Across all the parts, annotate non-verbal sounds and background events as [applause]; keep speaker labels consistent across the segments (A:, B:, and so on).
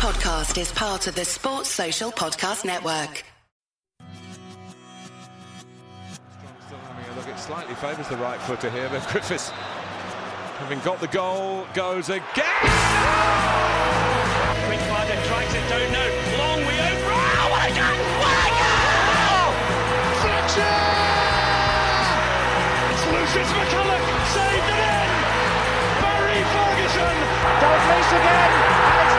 A: podcast is part of the Sports Social Podcast Network.
B: Still having a look. It slightly favours the right footer here, but [laughs] Griffiths, having got the goal, goes again.
C: Quick Martin tries it down now. Long way out. Oh, what a goal! What a goal! Oh! Fletcher! It's Lucius McCulloch saved it in. Barry Ferguson.
D: Dalglish again,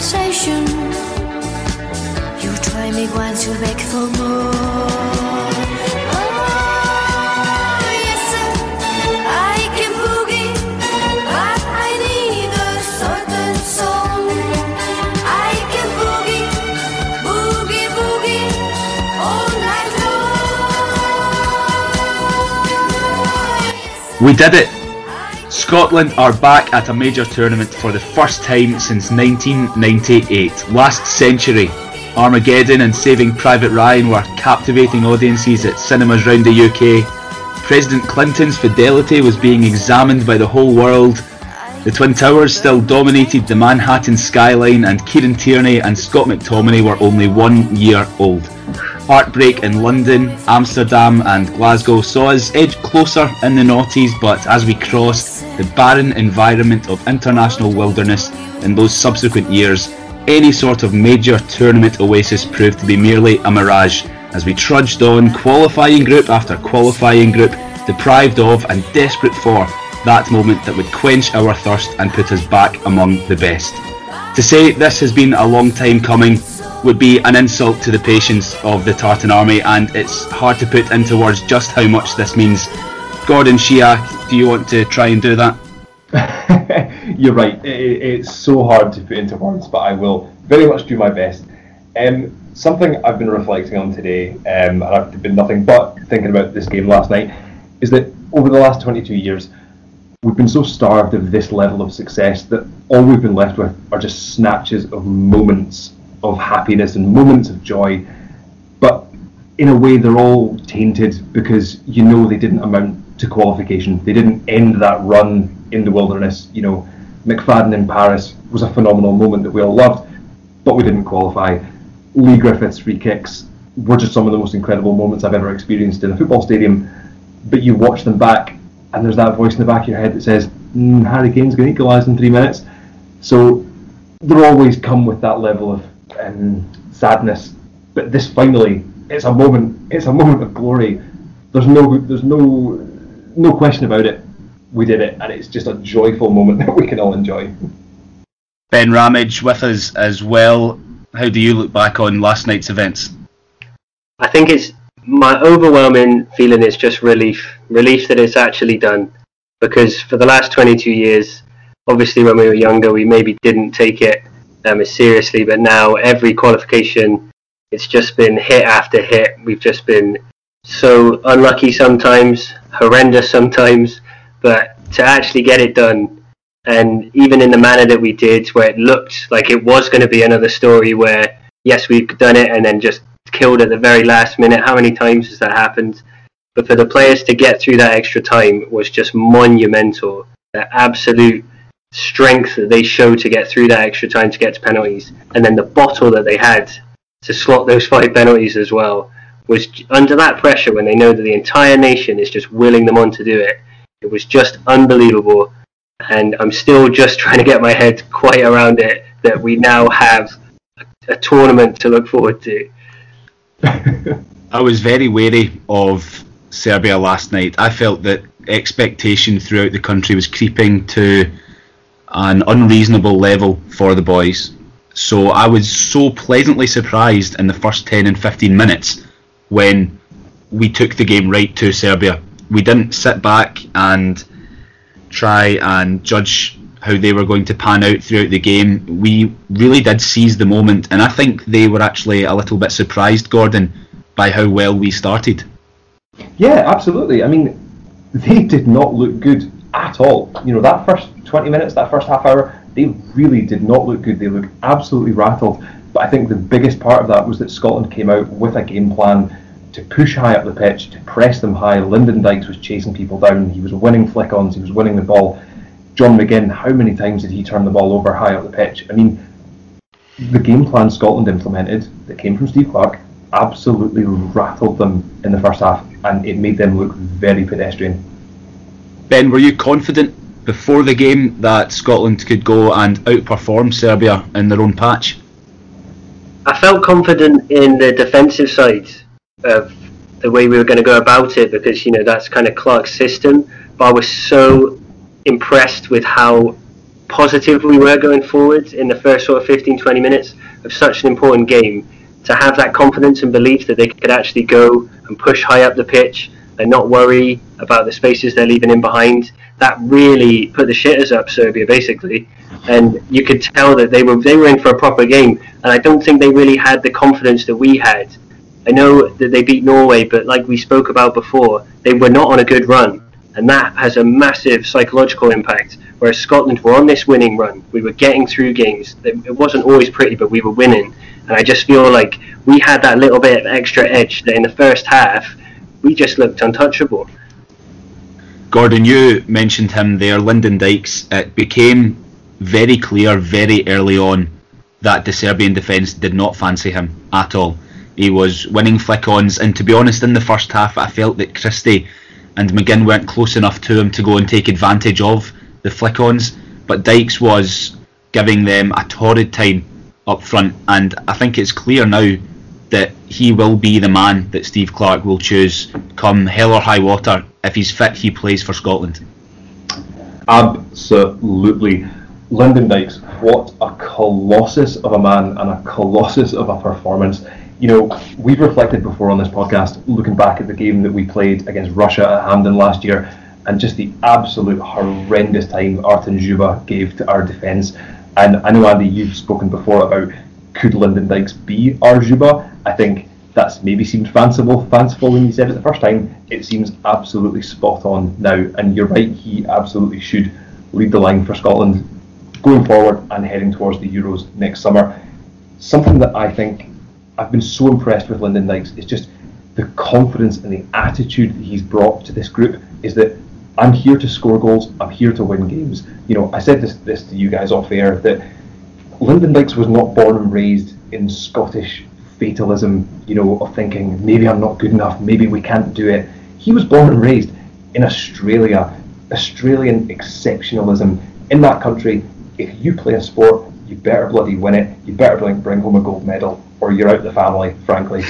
E: sensation. You try me once, you beg for more. Oh, oh sir.
F: We did it! Scotland are back at a major tournament for the first time since 1998. Last century, Armageddon and Saving Private Ryan were captivating audiences at cinemas round the UK. President Clinton's fidelity was being examined by the whole world. The Twin Towers still dominated the Manhattan skyline, and Kieran Tierney and Scott McTominay were only one year old. Heartbreak in London, Amsterdam, and Glasgow saw us edge closer in the noughties, but as we crossed the barren environment of international wilderness in those subsequent years, any sort of major tournament oasis proved to be merely a mirage as we trudged on, qualifying group after qualifying group, deprived of and desperate for that moment that would quench our thirst and put us back among the best. To say this has been a long time coming would be an insult to the patience of the Tartan Army, and it's hard to put into words just how much this means. Gordon Shia, do you want to try and do that? [laughs]
G: You're right. It, it's so hard to put into words, but I will very much do my best. Um, something I've been reflecting on today, um, and I've been nothing but thinking about this game last night, is that over the last 22 years, we've been so starved of this level of success that all we've been left with are just snatches of moments of happiness and moments of joy. But in a way, they're all tainted because you know they didn't amount to qualification. They didn't end that run in the wilderness. You know, McFadden in Paris was a phenomenal moment that we all loved, but we didn't qualify. Leigh Griffiths free kicks were just some of the most incredible moments I've ever experienced in a football stadium. But you watch them back, and there's that voice in the back of your head that says, mm, Harry Kane's going to equalise in three minutes. So they always come with that level of um, sadness. But this finally, it's a moment. It's a moment of glory. There's no, there's no, no question about it. We did it, and it's just a joyful moment [laughs] that we can all enjoy.
F: Ben Ramage with us as well. How do you look back on last night's events?
H: I think it's my overwhelming feeling is just relief, relief that it's actually done. Because for the last 22 years, obviously when we were younger, we maybe didn't take it um, as seriously, but now every qualification, it's just been hit after hit. We've just been so unlucky sometimes, horrendous sometimes, but to actually get it done, and even in the manner that we did, where it looked like it was going to be another story where yes, we've done it, and then just killed at the very last minute. How many times has that happened? But for the players to get through that extra time was just monumental. The absolute strength that they showed to get through that extra time to get to penalties, and then the bottle that they had to slot those [laughs] five penalties as well was under that pressure when they know that the entire nation is just willing them on to do it. It was just unbelievable, and I'm still just [laughs] trying to get my head quite around it that we now have a, tournament to look forward to. [laughs]
F: I was very wary of Serbia last night. I felt that expectation throughout the country was creeping to an unreasonable level for the boys. So I was so pleasantly surprised in the first 10 and 15 minutes when we took the game right to Serbia. We didn't sit back and try and judge how they were going to pan out throughout the game. We really did seize the moment, and I think they were actually a little bit surprised, Gordon, by how well we started.
G: Yeah, absolutely. I mean, they did not look good at all. You know, that first 20 minutes, that first half hour, they really did not look good. They looked absolutely rattled. But I think the biggest part of that was that Scotland came out with a game plan to push high up the pitch, to press them high. Lyndon Dykes was chasing people down. He was winning flick-ons. He was winning the ball. John McGinn, how many times did he turn the ball over high up the pitch? I mean, the game plan Scotland implemented that came from Steve Clarke absolutely rattled them in the first half, and it made them look very pedestrian.
F: Ben, were you confident before the game that Scotland could go and outperform Serbia in their own patch?
H: I felt confident in the defensive side of the way we were going to go about it because you know that's kind of Clarke's system. But I was so impressed with how positive we were going forward in the first sort of 15 20 minutes of such an important game to have that confidence and belief that they could actually go and push high up the pitch and not worry about the spaces they're leaving in behind. That really put the shitters up Serbia basically, and you could tell that they were they were in for a proper game. And I don't think they really had the confidence that we had. I know that they beat Norway, but like we spoke about before, they were not on a good run, and that has a massive psychological impact. Whereas Scotland were on this winning run, we were getting through games. It wasn't always pretty, but we were winning. And I just feel like we had that little bit of extra edge that in the first half we just looked untouchable.
F: Gordon, you mentioned him there, Lyndon Dykes. It became very clear very early on that the Serbian defence did not fancy him at all. He was winning flick-ons, and to be honest, in the first half, I felt that Christie and McGinn weren't close enough to him to go and take advantage of the flick-ons. But Dykes was giving them a torrid time up front, and I think it's clear now that he will be the man that Steve Clarke will choose come hell or high water. If he's fit, he plays for Scotland.
G: Absolutely. Lyndon Dykes, what a colossus of a man and a colossus of a performance. You know, we've reflected before on this podcast, looking back at the game that we played against Russia at Hampden last year, and just the absolute horrendous time Artem Dzyuba gave to our defence. And I know, Andy, you've spoken before about could Lyndon Dykes be our Dzyuba? I think that's maybe seemed fanciful, fanciful when you said it the first time. It seems absolutely spot on now, and you're right. He absolutely should lead the line for Scotland going forward and heading towards the Euros next summer. Something that I think I've been so impressed with Lyndon Dykes is just the confidence and the attitude that he's brought to this group. Is that I'm here to score goals. I'm here to win games. You know, I said this this to you guys off air that Lyndon Dykes was not born and raised in Scottish fatalism, you know, of thinking maybe I'm not good enough, maybe we can't do it. He was born and raised in Australia, Australian exceptionalism. In that country, if you play a sport, you better bloody win it. You better bring, home a gold medal, or you're out of the family, frankly.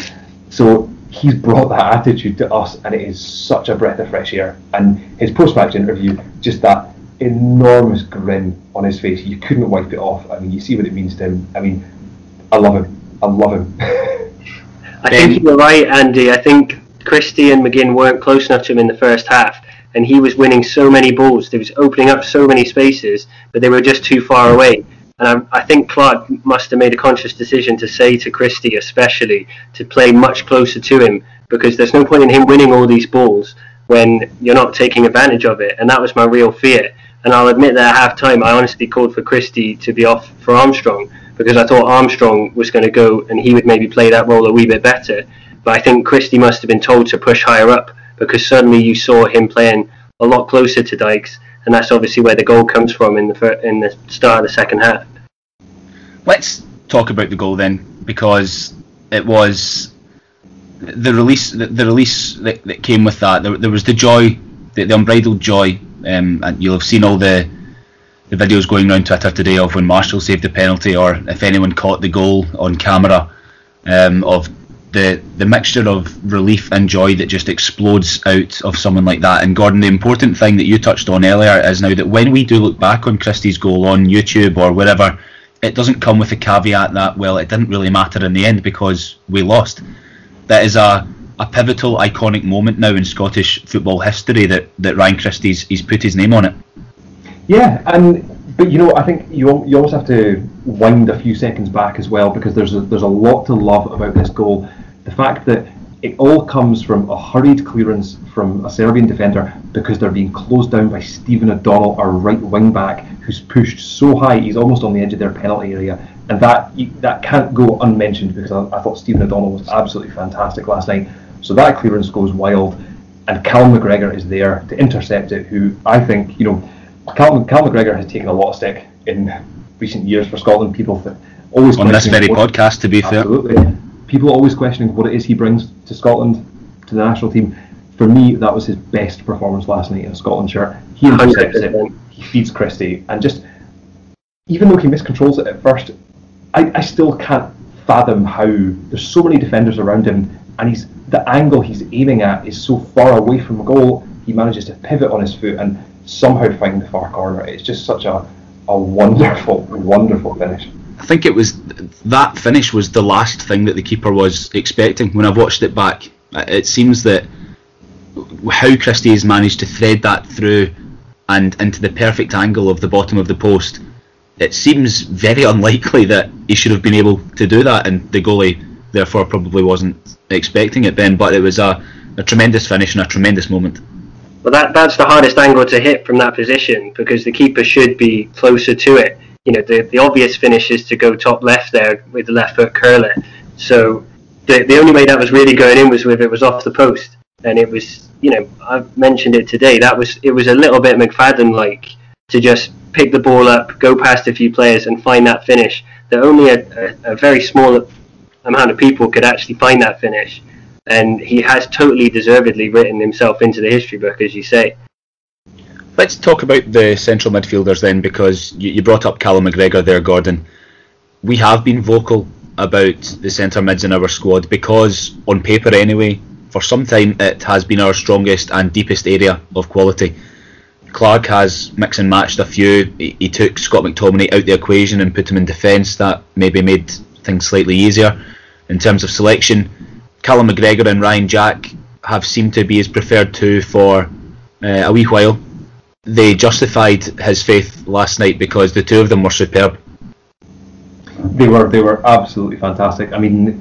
G: So he's brought that attitude to us, and it is such a breath of fresh air. And his post-match interview, just that enormous grin on his face, you couldn't wipe it off. I mean, you see what it means to him. I mean, I love him. I love him. [laughs]
H: I think you're right, Andy. I think Christie and McGinn weren't close enough to him in the first half, and he was winning so many balls. He was opening up so many spaces, but they were just too far away. And I, I, think Clarke must have made a conscious decision to say to Christie, especially, to play much closer to him, because there's no point in him winning all these balls when you're not taking advantage of it. And that was my real fear. And I'll admit that at half time, I honestly called for Christie to be off for Armstrong because I thought Armstrong was going to go and he would maybe play that role a wee bit better. But I think Christie must have been told to push higher up because suddenly you saw him playing a lot closer to Dykes, and that's obviously where the goal comes from in the in the start of the second half.
F: Let's talk about the goal then, because it was the release the, the release that, that, came with that. There, there was the joy, the, the unbridled joy, um, and you'll have seen all the the videos going around Twitter today of when Marshall saved the penalty, or if anyone caught the goal on camera, um, of the the mixture of relief and joy that just explodes out of someone like that. And Gordon, the important thing that you touched on earlier is now that when we do look back on Christie's goal on YouTube or wherever, it doesn't come with a caveat that well, it didn't really matter in the end because we lost. That is a a pivotal, iconic moment now in Scottish football history that, that Ryan Christie's he's put his name on it.
G: Yeah, and but you know, I think you you always have to wind a few seconds back as well because there's a, there's a lot to love about this goal. The fact that it all comes from a hurried clearance from a Serbian defender because they're being closed down by Stephen O'Donnell, our right wing back, who's pushed so high he's almost on the edge of their penalty area. And that that can't go unmentioned because I, I thought Stephen O'Donnell was absolutely fantastic last night. So that clearance goes wild, and Cal McGregor is there to intercept it. Who I think you know, Cal, Cal McGregor has taken a lot of stick in recent years for Scotland. People th- always
F: on this very
G: what,
F: podcast, to be
G: absolutely.
F: fair.
G: People always questioning what it is he brings to Scotland, to the national team. For me, that was his best performance last night in a Scotland shirt. He intercepts it, he feeds Christie, and just even though he miscontrols it at first, I, I still can't fathom how there's so many defenders around him, and he's the angle he's aiming at is so far away from the goal. He manages to pivot on his foot and somehow find the far corner. It's just such a a wonderful, wonderful finish.
F: I think it was that finish was the last thing that the keeper was expecting. When I've watched it back, it seems that how Christie has managed to thread that through and into the perfect angle of the bottom of the post. It seems very [laughs] unlikely that he should have been able to do that, and the goalie therefore probably wasn't expecting it, Ben. But it was a, a tremendous finish and a tremendous moment.
H: Well, that that's the hardest angle to hit from that position because the keeper should be closer to it. You know, the, the obvious finish is to go top left there with the left foot curler. So the, the only way that was really going in was if it was off the post. And it was, you know, I've mentioned it today. That was it was a little bit McFadden like to just pick the ball up, go past a few players, and find that finish. That only a, a, a very small amount of people could actually find that finish and he has totally deservedly written himself into the history book, as you say.
F: Let's talk about the central midfielders then, because you, you brought up Callum McGregor there, Gordon. We have been vocal about the centre mids in our squad because, on paper anyway, for some time it has been our strongest and deepest area of quality. Clarke has mix and matched a few. He, he took Scott McTominay out the equation and put him in defence. That maybe made things slightly easier in terms of selection. Callum McGregor and Ryan Jack have seemed to be his preferred two for uh, a wee while. They justified his faith last night because the two of them were superb.
G: They were they were absolutely fantastic. I mean,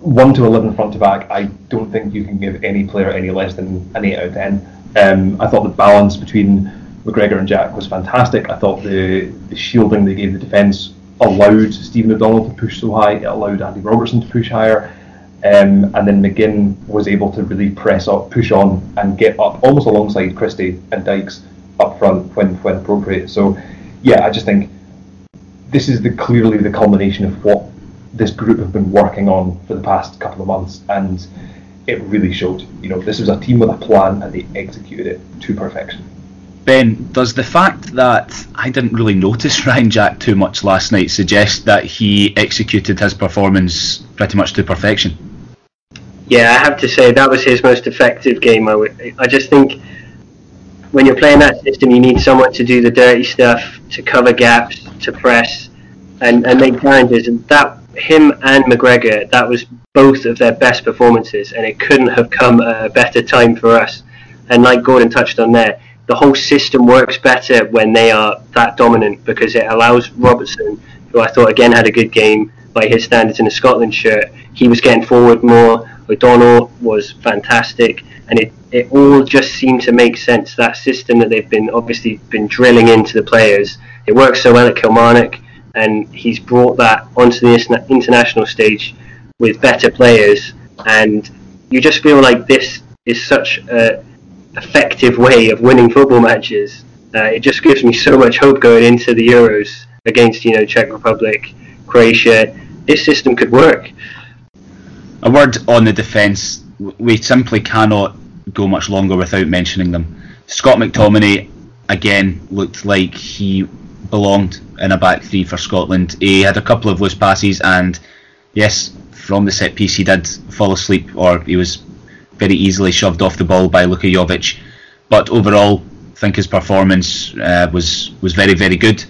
G: one to eleven front to back. I don't think you can give any player any less than an eight out of ten. Um, I thought the balance between McGregor and Jack was fantastic. I thought the, the shielding they gave the defence allowed Stephen O'Donnell to push so high. It allowed Andy Robertson to push higher. Um, and then McGinn was able to really press up, push on, and get up almost alongside Christie and Dykes up front when when appropriate. So, yeah, I just think this is the clearly the culmination of what this group have been working on for the past couple of months, and it really showed. You know, this was a team with a plan, and they executed it to perfection.
F: Ben, does the fact that I didn't really notice [laughs] Ryan Jack too much last night suggest that he executed his performance pretty much to perfection?
H: Yeah, I have to say that was his most effective game. I, would, I just think when you're playing that system, you need someone to do the dirty stuff, to cover gaps, to press, and, and make challenges. And that him and McGregor, that was both of their best performances, and it couldn't have come at a better time for us. And like Gordon touched on there, the whole system works better when they are that dominant because it allows Robertson, who I thought again had a good game by his standards in a Scotland shirt, he was getting forward more. O'Donnell was fantastic, and it, it all just seemed to make sense. That system that they've been obviously been drilling into the players, it works so well at Kilmarnock, and he's brought that onto the international stage with better players, and you just feel like this is such a effective way of winning football matches. Uh, it just gives me so much hope going into the Euros against you know Czech Republic, Croatia. This system could work.
F: A word on the defence. We simply cannot go much longer without mentioning them. Scott McTominay again looked like he belonged in a back three for Scotland. He had a couple of loose passes, and yes, from the set piece he did fall asleep, or he was very easily shoved off the ball by Luka Jovic. But overall, I think his performance uh, was was very very good.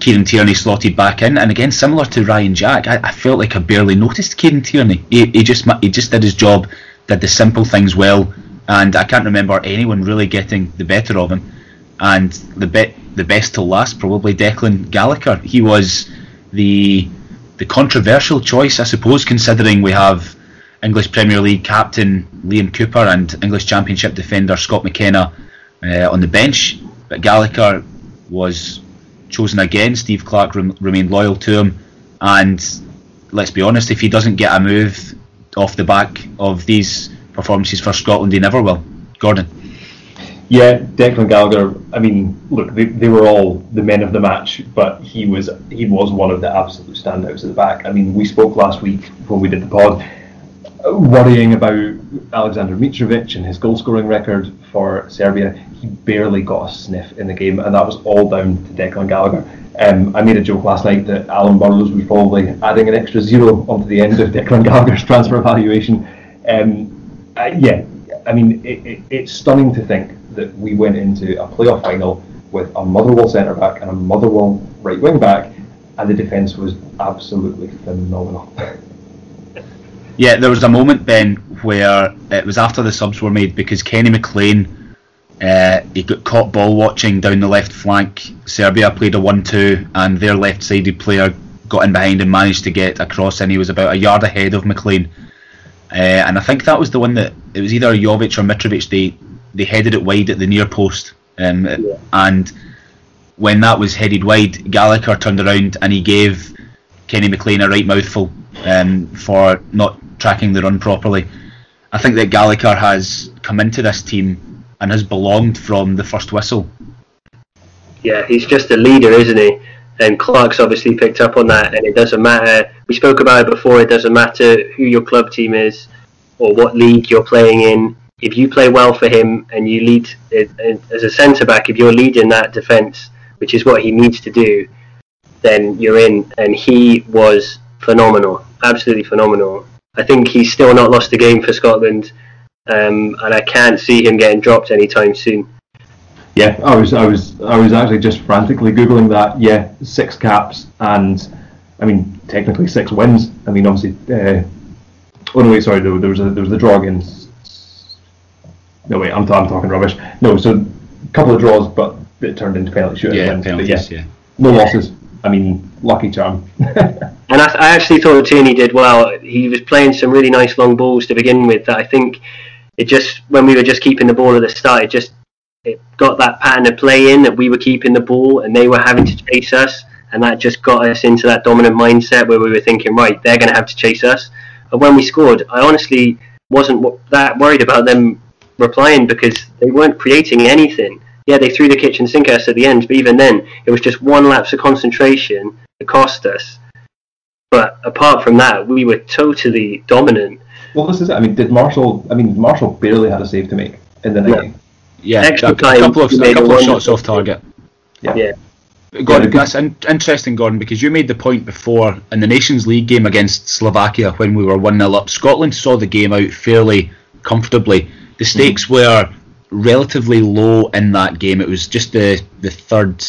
F: Kieran Tierney slotted back in, and again, similar to Ryan Jack, I, I felt like I barely noticed Kieran Tierney. He, he just he just did his job, did the simple things well, and I can't remember anyone really getting the better of him. And the be- the best to last, probably Declan Gallagher. He was the the controversial choice, I suppose, considering we have English Premier League captain Liam Cooper and English Championship defender Scott McKenna uh, on the bench. But Gallagher was chosen again. Steve Clarke rem- remained loyal to him, and let's be honest, if he doesn't get a move off the back of these performances for Scotland, he never will. Gordon.
G: Yeah, Declan Gallagher. I mean, look, they, they were all the men of the match, but he was he was one of the absolute standouts at the back. I mean, we spoke last week when we did the pod, worrying about Alexander Mitrovic and his goal scoring record for Serbia. He barely got a sniff in the game, and that was all down to Declan Gallagher. Um, I made a joke last night that Alan Burrows was probably adding an extra zero onto the end of [laughs] Declan Gallagher's transfer evaluation. Um, uh, yeah, I mean, it, it, it's stunning to think that we went into a playoff final with a Motherwell centre back and a Motherwell right wing back, and the defence was absolutely phenomenal. [laughs]
F: Yeah, there was a moment, Ben, where it was after the subs were made because Kenny McLean uh, he got caught ball watching down the left flank. Serbia played a 1 2, and their left sided player got in behind and managed to get across, and he was about a yard ahead of McLean. Uh, and I think that was the one that it was either Jovic or Mitrovic. They they headed it wide at the near post, um, yeah. and when that was headed wide, Gallagher turned around and he gave Kenny McLean a right mouthful um, for not tracking the run properly. I think that Gallagher has come into this team and has belonged from the first whistle.
H: Yeah, he's just a leader, isn't he? And Clarke's obviously picked up on that, and it doesn't matter. We spoke about it before. It doesn't matter who your club team is or what league you're playing in. If you play well for him and you lead as a centre back, if you're leading that defence, which is what he needs to do, then you're in. And he was phenomenal, absolutely phenomenal. I think he's still not lost a game for Scotland, um, and I can't see him getting dropped anytime soon.
G: Yeah, I was, I was, I was actually just frantically googling that. Yeah, six caps, and I mean technically six wins. I mean obviously. Uh, oh no, wait, sorry, there, there was a, there was the draw against. No wait, I'm, I'm talking rubbish. No, so a couple of draws, but it turned into penalty shooting.
F: Yeah, penalties. Yeah, yeah,
G: no losses. I mean, lucky charm. [laughs]
H: and I, I, actually thought Tierney did well. He was playing some really nice long balls to begin with. That I think it just when we were just keeping the ball at the start, it just it got that pattern of play in that we were keeping the ball and they were having to chase us, and that just got us into that dominant mindset where we were thinking, right, they're going to have to chase us. And when we scored, I honestly wasn't that worried about them replying because they weren't creating anything yeah, they threw the kitchen sink at us at the end, but even then, it was just one lapse of concentration that cost us. But apart from that, we were totally dominant.
G: Well, this is it. I mean, did Marshall? I mean, Marshall barely had a save to make in the
F: game. Yeah, yeah a, couple of, a couple of shots off target.
H: Yeah. yeah.
F: Gordon, that's in- interesting, Gordon, because you made the point before in the Nations League game against Slovakia when we were 1 0 up. Scotland saw the game out fairly comfortably. The stakes mm-hmm. were relatively low in that game. It was just the the third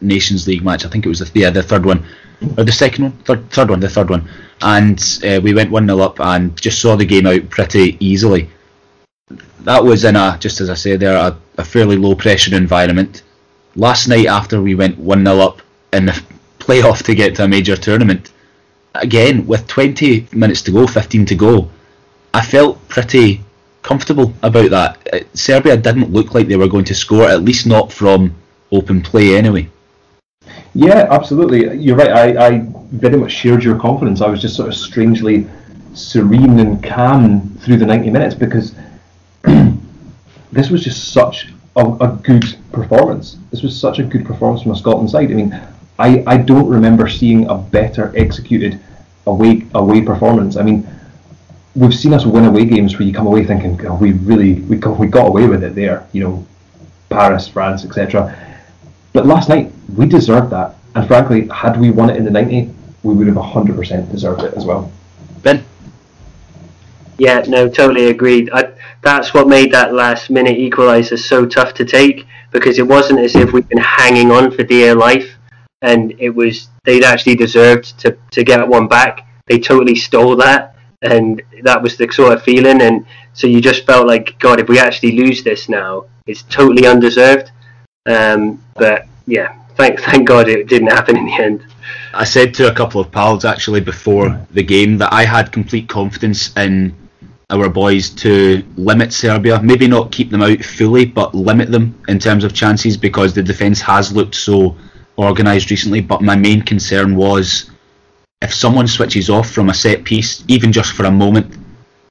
F: Nations League match. I think it was the yeah the third one or the second one, third third one, the third one, and uh, we went one 0 up and just saw the game out pretty easily. That was in a just as I say there a, a fairly low pressure environment. Last night after we went one 0 up in the [laughs] playoff to get to a major tournament, again with 20 minutes to go, 15 to go, I felt pretty comfortable about that. Uh, Serbia didn't look like they were going to score, at least not from open play anyway.
G: Yeah, absolutely. You're right. I, I very much shared your confidence. I was just sort of strangely serene and calm through the 90 minutes because [clears throat] this was just such a, a, good performance. This was such a good performance from a Scotland side. I mean, I, I don't remember seeing a better executed away away performance. I mean, we've seen us win away games where you come away thinking, oh, we really we got, we got away with it there, you know, Paris, France, etc. But last night we deserved that, and frankly, had we won it in the 90, we would have 100% deserved it as well.
F: Ben.
H: Yeah, no, totally agreed. I, that's what made that last minute equaliser so tough to take because it wasn't as if we'd been hanging on for dear life, and it was they'd actually deserved to to get one back. They totally stole that and that was the sort of feeling. And so you just felt like, God, if we actually lose this now, it's totally undeserved. Um, but yeah, thank [laughs] thank God it didn't happen in the end.
F: I said to a couple of pals actually before the game that I had complete confidence in our boys to limit Serbia. Maybe not keep them out fully, but limit them in terms of chances because the defence has looked so organised recently. But my main concern was if someone switches off from a set piece, even just for a moment,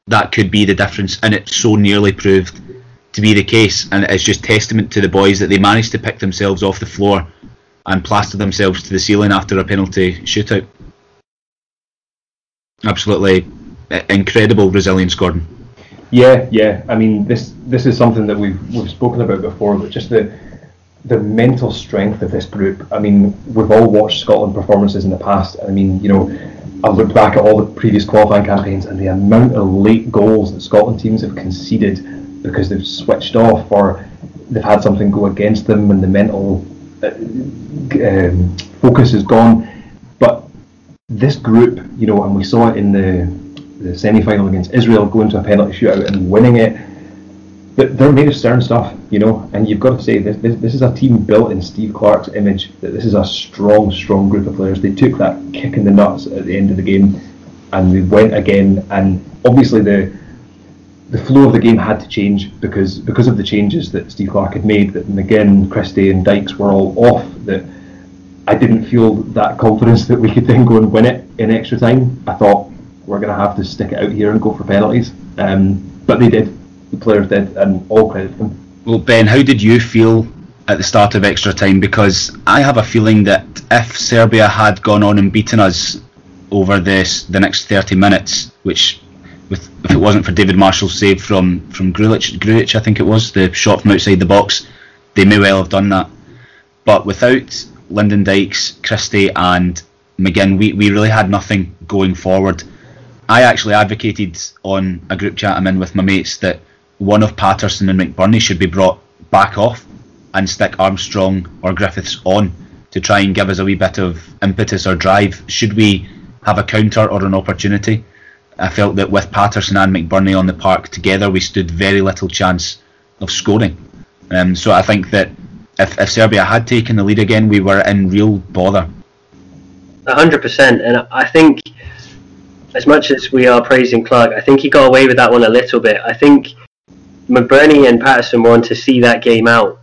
F: that could be the difference. And it so nearly proved to be the case. And it's just testament to the boys that they managed to pick themselves off the floor and plaster themselves to the ceiling after a penalty shootout. Absolutely incredible resilience, Gordon.
G: Yeah, yeah. I mean, this this is something that we've we've spoken about before, but just the the mental strength of this group. I mean, we've all watched Scotland performances in the past. I mean, you know, I've looked back at all the previous qualifying campaigns and the amount of late goals that Scotland teams have conceded because they've switched off or they've had something go against them and the mental uh, um, focus is gone. But this group, you know, and we saw it in the the semi-final against Israel, going to a penalty shootout and winning it. They're made of stern stuff, you know, and you've got to say this, this, this is a team built in Steve Clarke's image. That this is a strong, strong group of players. They took that kick in the nuts at the end of the game, and they went again. And obviously the the flow of the game had to change because because of the changes that Steve Clarke had made. That McGinn, Christie, and Dykes were all off. That I didn't feel that confidence that we could then go and win it in extra time. I thought we're going to have to stick it out here and go for penalties. Um, but they did. The players did, and um, all credit to them.
F: Well, Ben, how did you feel at the start of extra time? Because I have a feeling that if Serbia had gone on and beaten us over this the next 30 minutes, which with, if it wasn't for David Marshall's save from from Grujic, Grujic, I think it was the shot from outside the box, they may well have done that. But without Lyndon Dykes, Christie, and McGinn, we, we really had nothing going forward. I actually advocated on a group chat I'm in with my mates that one of Paterson and McBurnie should be brought back off and stick Armstrong or Griffiths on to try and give us a wee bit of impetus or drive. Should we have a counter or an opportunity? I felt that with Paterson and McBurnie on the park together, we stood very little chance of scoring. Um, so I think that if, if Serbia had taken the lead again, we were in real bother.
H: hundred percent, and I think as much as we are praising Clarke, I think he got away with that one a little bit. I think McBurnie and Paterson wanted to see that game out,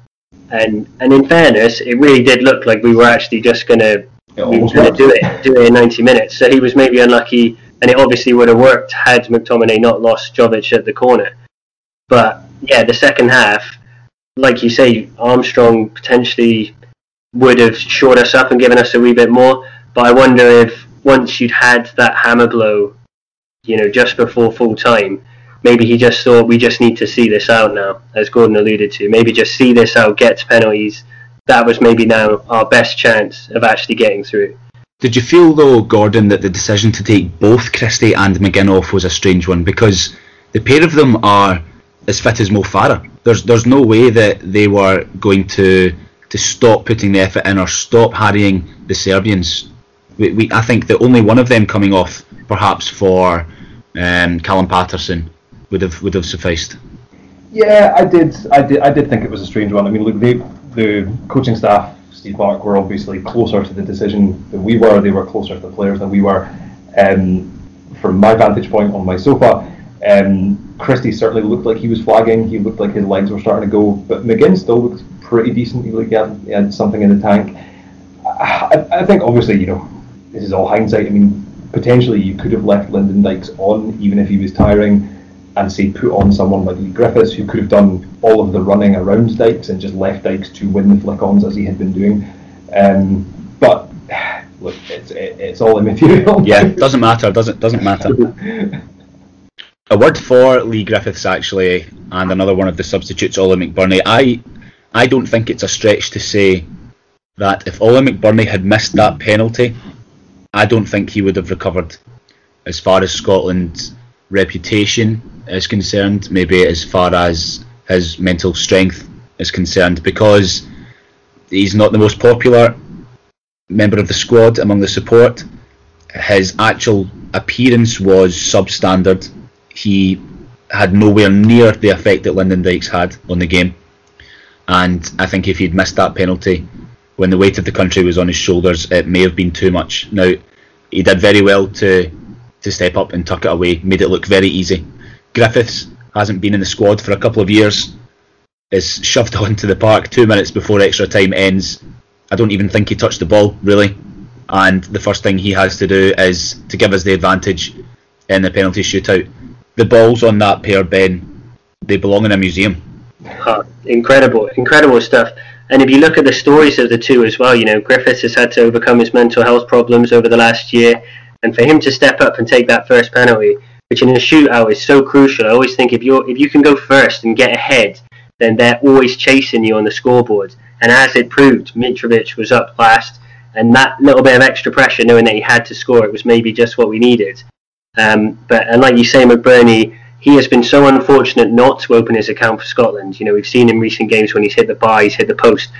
H: and and in fairness, it really did look like we were actually just going to we were going to do it do it in 90 minutes. So he was maybe unlucky, and it obviously would have worked had McTominay not lost Jovic at the corner. But yeah, the second half, like you say, Armstrong potentially would have shored us up and given us a wee bit more. But I wonder if once you'd had that hammer blow, you know, just before full time, maybe he just thought we just need to see this out now, as Gordon alluded to. Maybe just see this out, get penalties. That was maybe now our best chance of actually getting through.
F: Did you feel though, Gordon, that the decision to take both Christie and McGinn off was a strange one because the pair of them are as fit as Mo Farah. There's there's no way that they were going to to stop putting the effort in or stop harrying the Serbians we, we, I think that only one of them coming off, perhaps for um, Callum Paterson, would have would have sufficed.
G: Yeah, I did. I did. I did think it was a strange one. I mean, look, they, the coaching staff, Steve Clarke, were obviously closer to the decision than we were. They were closer to the players than we were. Um, from my vantage point on my sofa, um, Christie certainly looked like he was flagging. He looked like his legs were starting to go. But McGinn still looked pretty decent. He looked like he had something in the tank. I, I think obviously, you know, this is all hindsight. I mean, potentially you could have left Lyndon Dykes on even if he was tiring, and say put on someone like Leigh Griffiths who could have done all of the running around Dykes and just left Dykes to win the flick-ons as he had been doing. Um, but [sighs] look, it's it, it's all immaterial.
F: Yeah, doesn't matter. Doesn't doesn't matter. [laughs] A word for Leigh Griffiths actually, and another one of the substitutes, Ollie McBurnie. I I don't think it's a stretch to say that if Ollie McBurnie had missed that penalty, I don't think he would have recovered as far as Scotland's reputation is concerned, maybe as far as his mental strength is concerned, because he's not the most popular member of the squad among the support. His actual appearance was substandard. He had nowhere near the effect that Lyndon Dykes had on the game. And I think if he'd missed that penalty, when the weight of the country was on his shoulders, it may have been too much. Now, he did very well to to step up and tuck it away, made it look very easy. Griffiths hasn't been in the squad for a couple of years, is shoved [laughs] onto the park two minutes before extra time ends. I don't even think he touched the ball, really. And the first thing he has to do is to give us the advantage in the penalty shootout. The balls on that pair, Ben, they belong in a museum.
H: Oh, incredible, incredible stuff. And if you look at the stories of the two as well, you know, Griffiths has had to overcome his mental health problems over the last year, and for him to step up and take that first penalty, which in a shootout is so crucial. I always think if you if you can go first and get ahead, then they're always chasing you on the scoreboard. And as it proved, Mitrovic was up last, and that little bit of extra pressure, knowing that he had to score, it was maybe just what we needed. Um, but and like you say, McBurnie he has been so unfortunate not to open his account for Scotland. You know, we've seen in recent games when he's hit the bar, he's hit the post.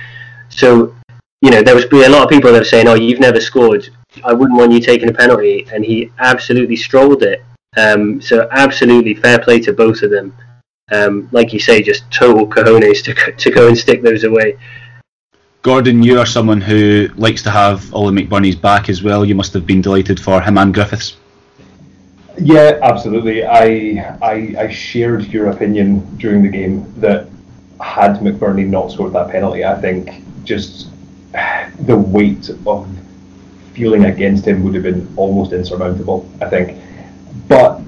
H: So, you know, there was a lot of people that were saying, "Oh, you've never scored. I wouldn't want you taking a penalty," and he absolutely strolled it. Um, so, absolutely fair play to both of them. Um, like you say, just total cojones to [laughs] to go and stick those away.
F: Gordon, you are someone who likes to have Ollie McBurnie's back as well. You must have been delighted for him and Griffiths.
G: Yeah, absolutely. I, I I shared your opinion during the game that had McBurnie not scored that penalty, I think just [sighs] the weight of feeling against him would have been almost insurmountable. I think, but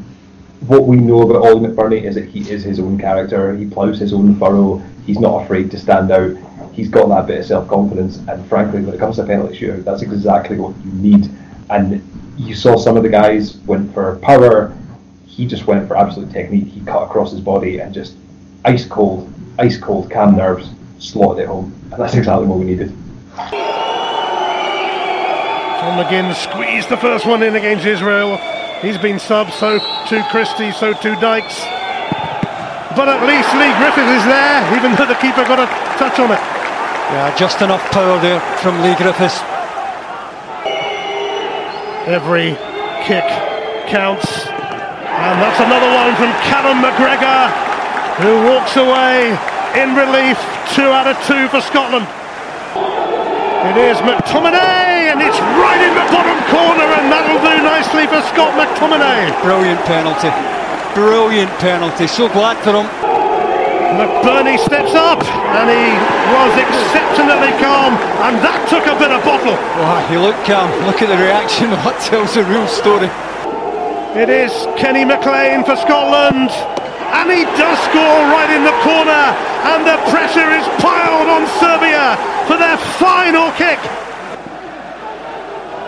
G: what we know about Ollie McBurnie is that he is his own character. He ploughs his own furrow. He's not afraid to stand out. He's got that bit of self confidence, and frankly, when it comes to penalty shootout, that's exactly what you need. And you saw some of the guys went for power. He just went for absolute technique. He cut across his body and just ice cold, ice cold, calm nerves, slotted it home. And that's exactly what we needed.
I: John McGinn squeezed the first one in against Israel. He's been subbed, so too Christie, so too Dykes. But at least Leigh Griffith is there, even though the keeper got a touch on it.
J: Yeah, just enough power there from Leigh Griffiths.
I: Every kick counts. And that's another one from Callum McGregor, who walks away in relief. Two out of two for Scotland. It is McTominay, and it's right in the bottom corner, and that'll do nicely for Scott McTominay.
J: Brilliant penalty. Brilliant penalty. So glad for him.
I: McBurnie steps up and he was exceptionally calm and that took a bit of bottle.
J: Oh, he looked calm. Look at the reaction. [laughs] That tells the real story.
I: It is Kenny McLean for Scotland and he does score right in the corner and the pressure is piled on Serbia for their final kick.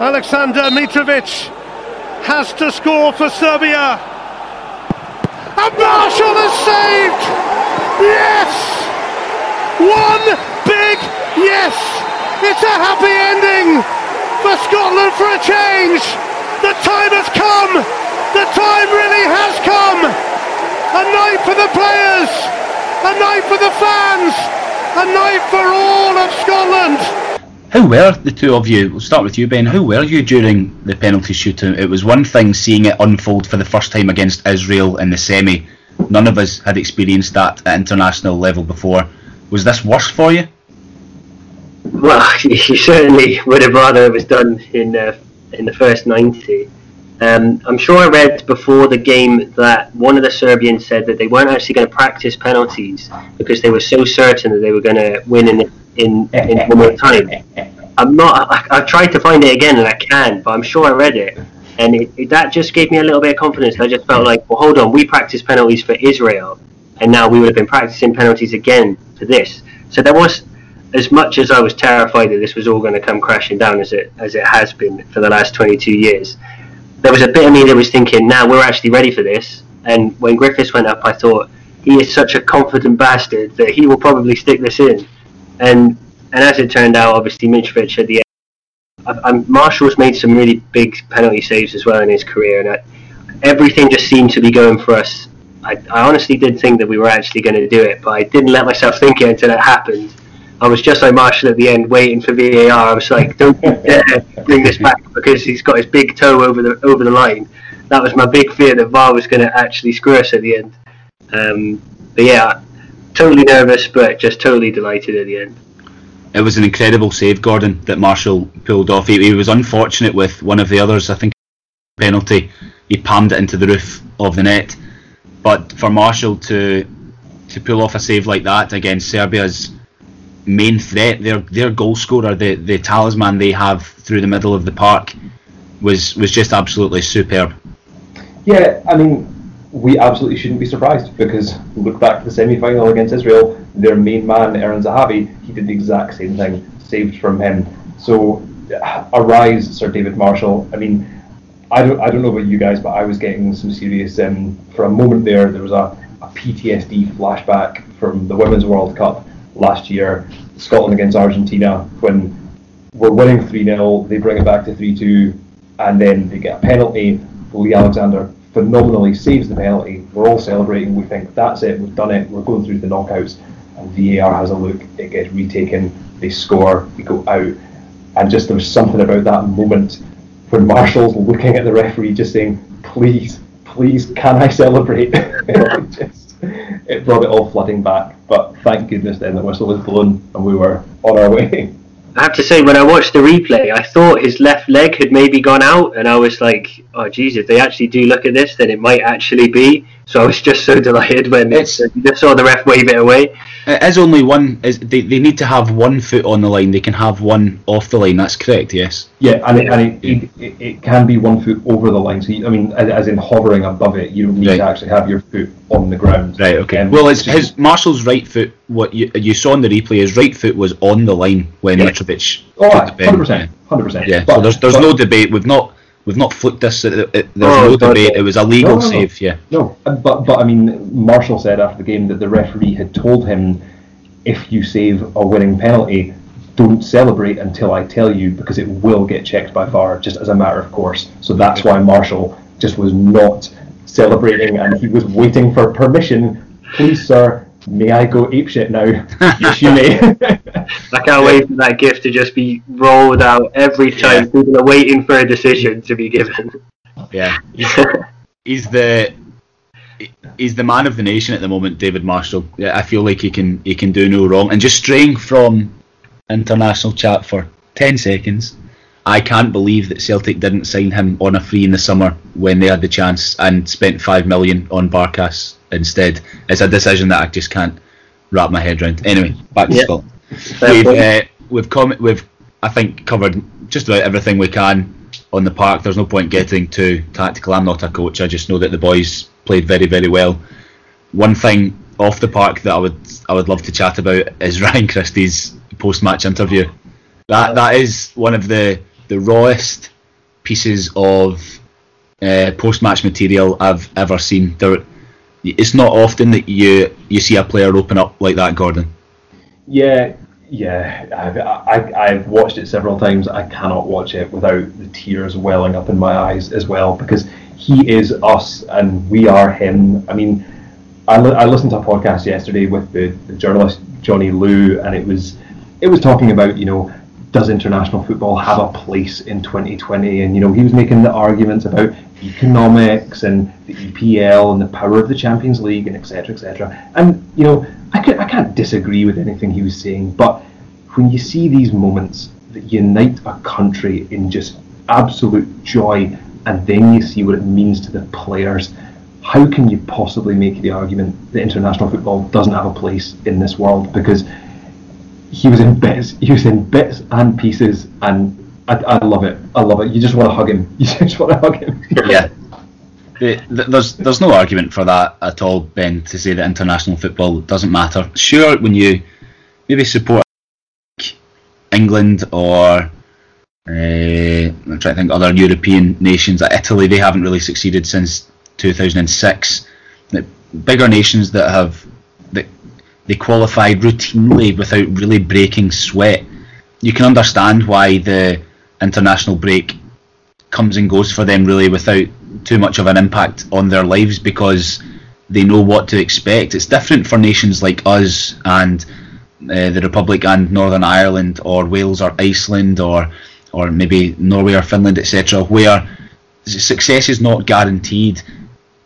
I: Alexander Mitrovic has to score for Serbia. And Marshall has saved! Yes! One big yes! It's a happy ending for Scotland for a change! The time has come! The time really has come! A night for the players! A night for the fans! A night for all of Scotland!
F: How were the two of you? We'll start with you, Ben. How were you during the penalty shootout? It was one thing seeing it unfold for the first time against Israel in the semi, none of us had experienced that at international level before. Was this worse for you?
H: Well, [laughs] you certainly would have rather it was done in uh, in the first ninety. Um, I'm sure I read before the game that one of the Serbians said that they weren't actually going to practice penalties because they were so certain that they were going to win in in in one more time. I'm not. I, I've tried to find it again and I can, but I'm sure I read it and it, it, that just gave me a little bit of confidence. I just felt like, well, hold on, we practiced penalties for Israel, and now we would have been practicing penalties again for this. So there was, as much as I was terrified that this was all going to come crashing down as it as it has been for the last 22 years, there was a bit of me that was thinking, now we're actually ready for this. And when Griffiths went up, I thought he is such a confident bastard that he will probably stick this in. And and as it turned out, obviously Mitrovic at the end I'm, Marshall's made some really big penalty saves as well in his career, and I, everything just seemed to be going for us. I, I honestly did think that we were actually going to do it, but I didn't let myself think it until it happened. I was just like Marshall at the end, waiting for VAR. I was like, "Don't [laughs] bring this back," because he's got his big toe over the over the line. That was my big fear that VAR was going to actually screw us at the end. Um, but yeah, totally nervous, but just totally delighted at the end.
F: it was an incredible save, Gordon, that Marshall pulled off. He, he was unfortunate with one of the others. I think penalty, he palmed it into the roof of the net. But for Marshall to to pull off a save like that against Serbia's main threat, their their goal scorer, the the talisman they have through the middle of the park, was was just absolutely superb.
G: Yeah, I mean, we absolutely shouldn't be surprised because look back to the semi-final against Israel. Their main man, Eran Zahavi, he did the exact same thing, saved from him. So, arise, Sir David Marshall. I mean, I don't, I don't know about you guys, but I was getting some serious. Um, for a moment there, there was a, a PTSD flashback from the Women's World Cup last year, Scotland against Argentina, when we're winning 3 0, they bring it back to 3 2, and then they get a penalty. Lee Alexander phenomenally saves the penalty. We're all celebrating. We think that's it. We've done it. We're going through the knockouts. And VAR has a look. It gets retaken. They score. We go out. And just there was something about that moment when Marshall's looking at the referee, just saying, "Please, please, can I celebrate?" [laughs] just, it brought it all flooding back. But thank goodness then the whistle was blown and we were on our way.
H: I have to say, when I watched the replay, I thought his left leg had maybe gone out, and I was like, "Oh, geez, if they actually do look at this, then it might actually be." So I was just so delighted when it's, you just saw the ref wave it away.
F: It is only one. Is they, they need to have one foot on the line. They can have one off the line. That's correct. Yes.
G: Yeah, and it, and it, it, it, can be one foot over the line. So you, I mean, as, as, in hovering above it, you don't need right. to actually have your foot on the ground.
F: Right. Okay. Um, well, it's his Marshall's right foot. What you, you saw in the replay, his right foot was on the line when yeah. Mitrovic.
G: Oh, hundred percent, hundred percent.
F: Yeah. But, so there's there's but, no debate. We've not we've not flipped this. It, it, there's oh, no debate. It was a legal no, no, save. Yeah.
G: No, uh, but but I mean, Marshall said after the game that the referee had told him if you save a winning penalty, don't celebrate until I tell you because it will get checked by VAR just as a matter of course. So that's why Marshall just was not celebrating and he was waiting for permission. Please, sir, may I go apeshit now? [laughs] yes, you may.
H: I can't wait for that gift to just be rolled out every time yeah. people are waiting for a decision to be given.
F: Yeah, he's, he's the he's the man of the nation at the moment, David Marshall. I feel like he can he can do no wrong. And just straying from international chat for ten seconds, I can't believe that Celtic didn't sign him on a free in the summer when they had the chance and spent five million on Barkas instead. It's a decision that I just can't wrap my head around. Anyway, back to Scotland. We've uh, we've com- we've I think covered just about everything we can on the park. There's no point getting too tactical. I'm not a coach. I just know that the boys played very very well. One thing off the park that I would I would love to chat about is [laughs] Ryan Christie's post match interview. That that is one of the the rawest pieces of uh, post match material I've ever seen. There, it's not often that you you see a player open up like that, Gordon.
G: Yeah, yeah, I've, I, I've watched it several times. I cannot watch it without the tears welling up in my eyes as well because he is us and we are him. I mean, I, li- I listened to a podcast yesterday with the, the journalist Johnny Liew, and it was it was talking about you know does international football have a place in 2020? And you know he was making the arguments about economics and the EPL and the power of the Champions League and etc. etc. And you know I can I can't disagree with anything he was saying, but when you see these moments that unite a country in just absolute joy and then you see what it means to the players. How can you possibly make the argument that international football doesn't have a place in this world? Because he was in bits, he was in bits and pieces, and I, I love it. I love it. You just want to hug him. [laughs] You just want to hug him.
F: yeah. There's there's no argument for that at all, Ben. To say that international football doesn't matter. Sure, when you maybe support England or uh, I'm trying to think other European nations. Like Italy, they haven't really succeeded since 2006. The bigger nations that have they qualified routinely without really breaking sweat. You can understand why the international break comes and goes for them really without too much of an impact on their lives because they know what to expect. It's different for nations like us and uh, the Republic and Northern Ireland or Wales or Iceland or or maybe Norway or Finland, etc., where success is not guaranteed,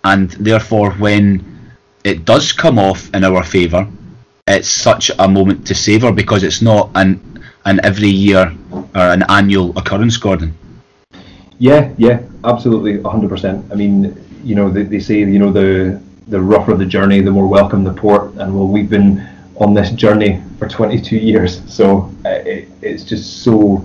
F: and therefore when it does come off in our favour, it's such a moment to savour because it's not an an every year or an annual occurrence, Gordon.
G: Yeah, yeah, absolutely, 100%. I mean, you know, they, they say, you know, the the rougher the journey, the more welcome the port. And well, we've been on this journey for 22 years, so uh, it, it's just so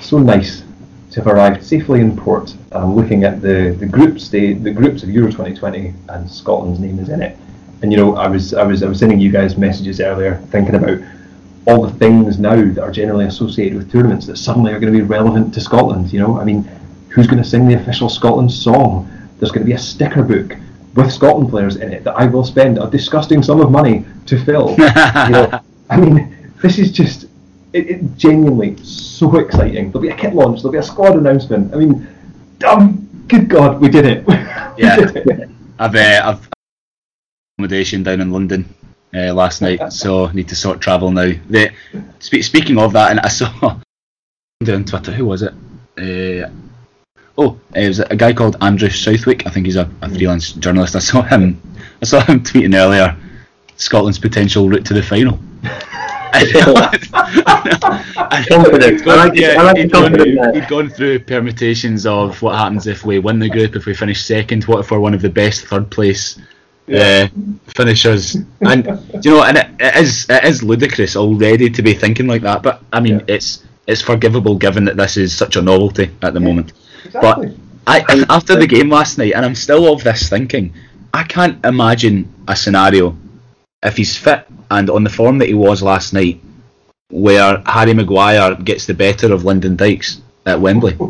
G: so nice to have arrived safely in port. I'm looking at the the group state, the groups of Euro 2020, and Scotland's name is in it. And you know, I was I was I was sending you guys messages earlier, thinking about all the things now that are generally associated with tournaments that suddenly are going to be relevant to Scotland. You know, I mean, who's going to sing the official Scotland song? There's going to be a sticker book with Scotland players in it that I will spend a disgusting sum of money to fill. [laughs] you know, I mean, this is just it, it, genuinely so exciting. There'll be a kit launch. There'll be a squad announcement. I mean, um, good God, we did it. [laughs]
F: yeah, did it. I've uh, I've accommodation down in London uh, last night, so need to sort travel now. The, spe- speaking of that, and I saw [laughs] on Twitter, who was it? Uh, oh, it was a guy called Andrew Southwick. I think he's a, a freelance journalist. I saw him. I saw him tweeting earlier. Scotland's potential route to the final. [laughs] [laughs] confidence. he'd, gone, he'd gone through permutations of what happens if we win the group, if we finish second, what if we're one of the best third place yeah. uh, finishers. And you know, and it, it is it is ludicrous already to be thinking like that. But I mean, yeah. it's it's forgivable given that this is such a novelty at the yeah, moment. Exactly. But I after the game last night, and I'm still of this thinking, I can't imagine a scenario if he's fit and on the form that he was last night, where Harry Maguire gets the better of Lyndon Dykes at Wembley. [laughs]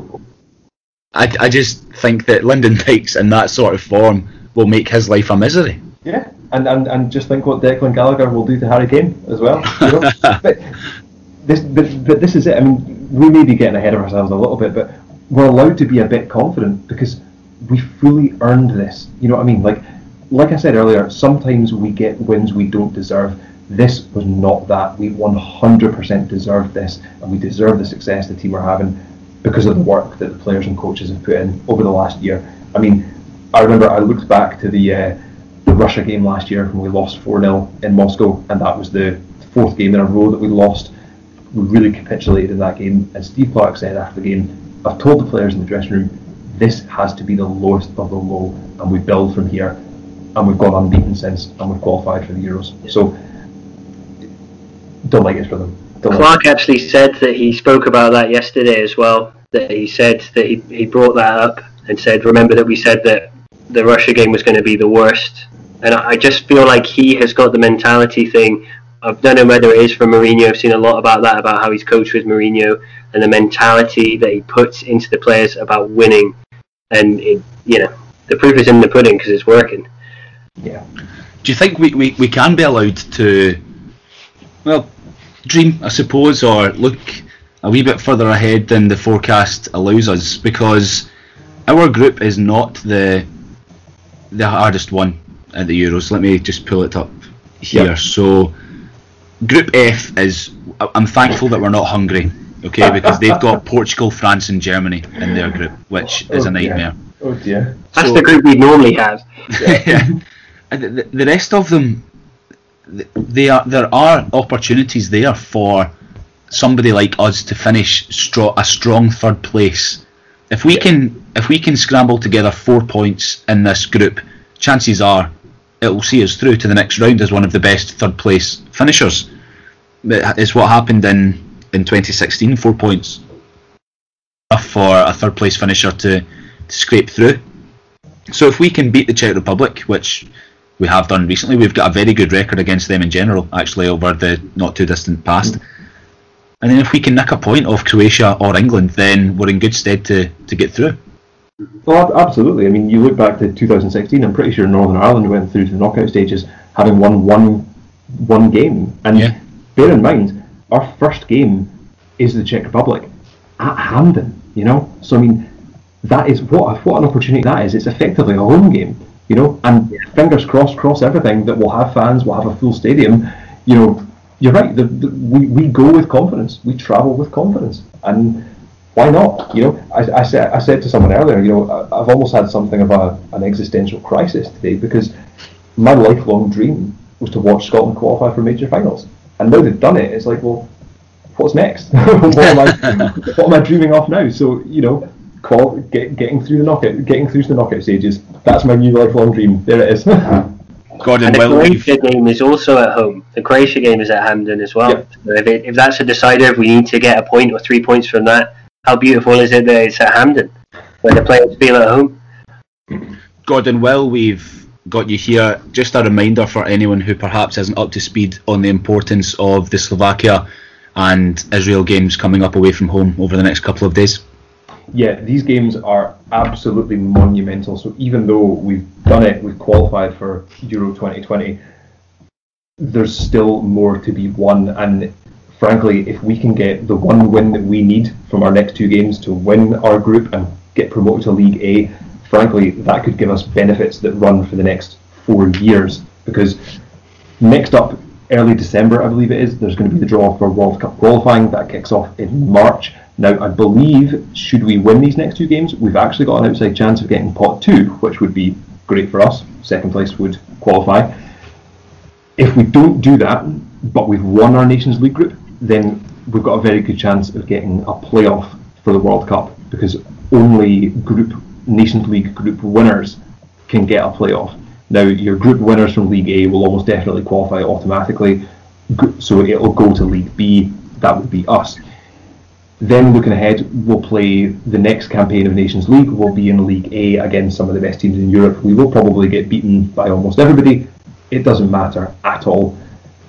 F: I, I just think that Lyndon Dykes in that sort of form will make his life a misery.
G: Yeah, and, and, and just think what Declan Gallagher will do to Harry Kane as well. You know? [laughs] but, this, but, but this is it. I mean, we may be getting ahead of ourselves a little bit, but we're allowed to be a bit confident because we fully earned this. You know what I mean? Like, like I said earlier, sometimes we get wins we don't deserve. This was not that. We 100% deserved this, and we deserve the success the team are having because of the work that the players and coaches have put in over the last year. I mean, I remember I looked back to the uh, the Russia game last year when we lost 4 0 in Moscow, and that was the fourth game in a row that we lost. We really capitulated in that game, and Steve Clarke said after the game, I've told the players in the dressing room, this has to be the lowest of the low, and we build from here. And we've gone unbeaten since, and we've qualified for the Euros. So, delighted for them.
H: Delighted. Clarke actually said that he spoke about that yesterday as well. That he said that he, he brought that up and said, remember that we said that the Russia game was going to be the worst. And I just feel like he has got the mentality thing. I don't know whether it is from Mourinho. I've seen a lot about that, about how he's coached with Mourinho and the mentality that he puts into the players about winning. And, it, you know, the proof is in the pudding because it's working.
G: Yeah.
F: Do you think we, we, we can be allowed to, well, dream, I suppose, or look a wee bit further ahead than the forecast allows us? Because our group is not the the hardest one at the Euros. Let me just pull it up here. Yep. So, Group F is. I'm thankful that we're not Hungary, okay, because they've got [laughs] Portugal, France, and Germany in their group, which oh, is oh, a nightmare.
G: Dear. Oh dear.
H: That's so, the group we normally have.
F: yeah. [laughs] the, the rest of them, they are there are opportunities there for somebody like us to finish stro- a strong third place. If we yeah. can if we can scramble together four points in this group, chances are it will see us through to the next round as one of the best third place finishers. It's what happened in, in 2016, four points for a third place finisher to, to scrape through. So if we can beat the Czech Republic, which we have done recently, we've got a very good record against them in general, actually, over the not too distant past. And then if we can nick a point off Croatia or England, then we're in good stead to, to get through.
G: Oh, well, absolutely. I mean, you look back to 2016. I'm pretty sure Northern Ireland went through to the knockout stages having won one one game. And yeah. bear in mind, our first game is the Czech Republic at Hampden. You know, so I mean, that is what what an opportunity that is. It's effectively a home game. You know, and fingers crossed, cross everything that we'll have fans, we'll have a full stadium. You know, you're right. The, the, we we go with confidence. We travel with confidence, and why not? You know, I, I, said I said to someone earlier, you know, I've almost had something of a, an existential crisis today because my lifelong dream was to watch Scotland qualify for major finals, and now they've done it. It's like, well, what's next? [laughs] what, am I, [laughs] what am I dreaming of now? So you know, qual- get, getting through the knockout, getting through to the knockout stages. That's my new lifelong dream. There it is. [laughs]
F: Gordon,
H: and the Croatia game is also at home. The Croatia game is at Hampden as well.
G: Yep.
H: So if, it, if that's a decider, if we need to get a point or three points from that, how beautiful is it that it's at Hampden, where the players feel at home?
F: Gordon, while we've got you here, just a reminder for anyone who perhaps isn't up to speed on the importance of the Slovakia and Israel games coming up away from home over the next couple of days.
G: Yeah, these games are absolutely monumental. So even though we've done it, we've qualified for Euro 2020, there's still more to be won. And frankly, if we can get the one win that we need from our next two games to win our group and get promoted to League A, frankly, that could give us benefits that run for the next four years. Because next up, early December, I believe it is, there's going to be the draw for World Cup qualifying. That kicks off in March. Now, I believe, should we win these next two games, we've actually got an outside chance of getting pot two, which would be great for us. Second place would qualify. If we don't do that, but we've won our Nations League group, then we've got a very good chance of getting a playoff for the World Cup because only group Nations League group winners can get a playoff. Now, your group winners from League A will almost definitely qualify automatically, so it'll go to League B. That would be us. Then looking ahead, we'll play the next campaign of Nations League. We'll be in League A against some of the best teams in Europe. We will probably get beaten by almost everybody. It doesn't matter at all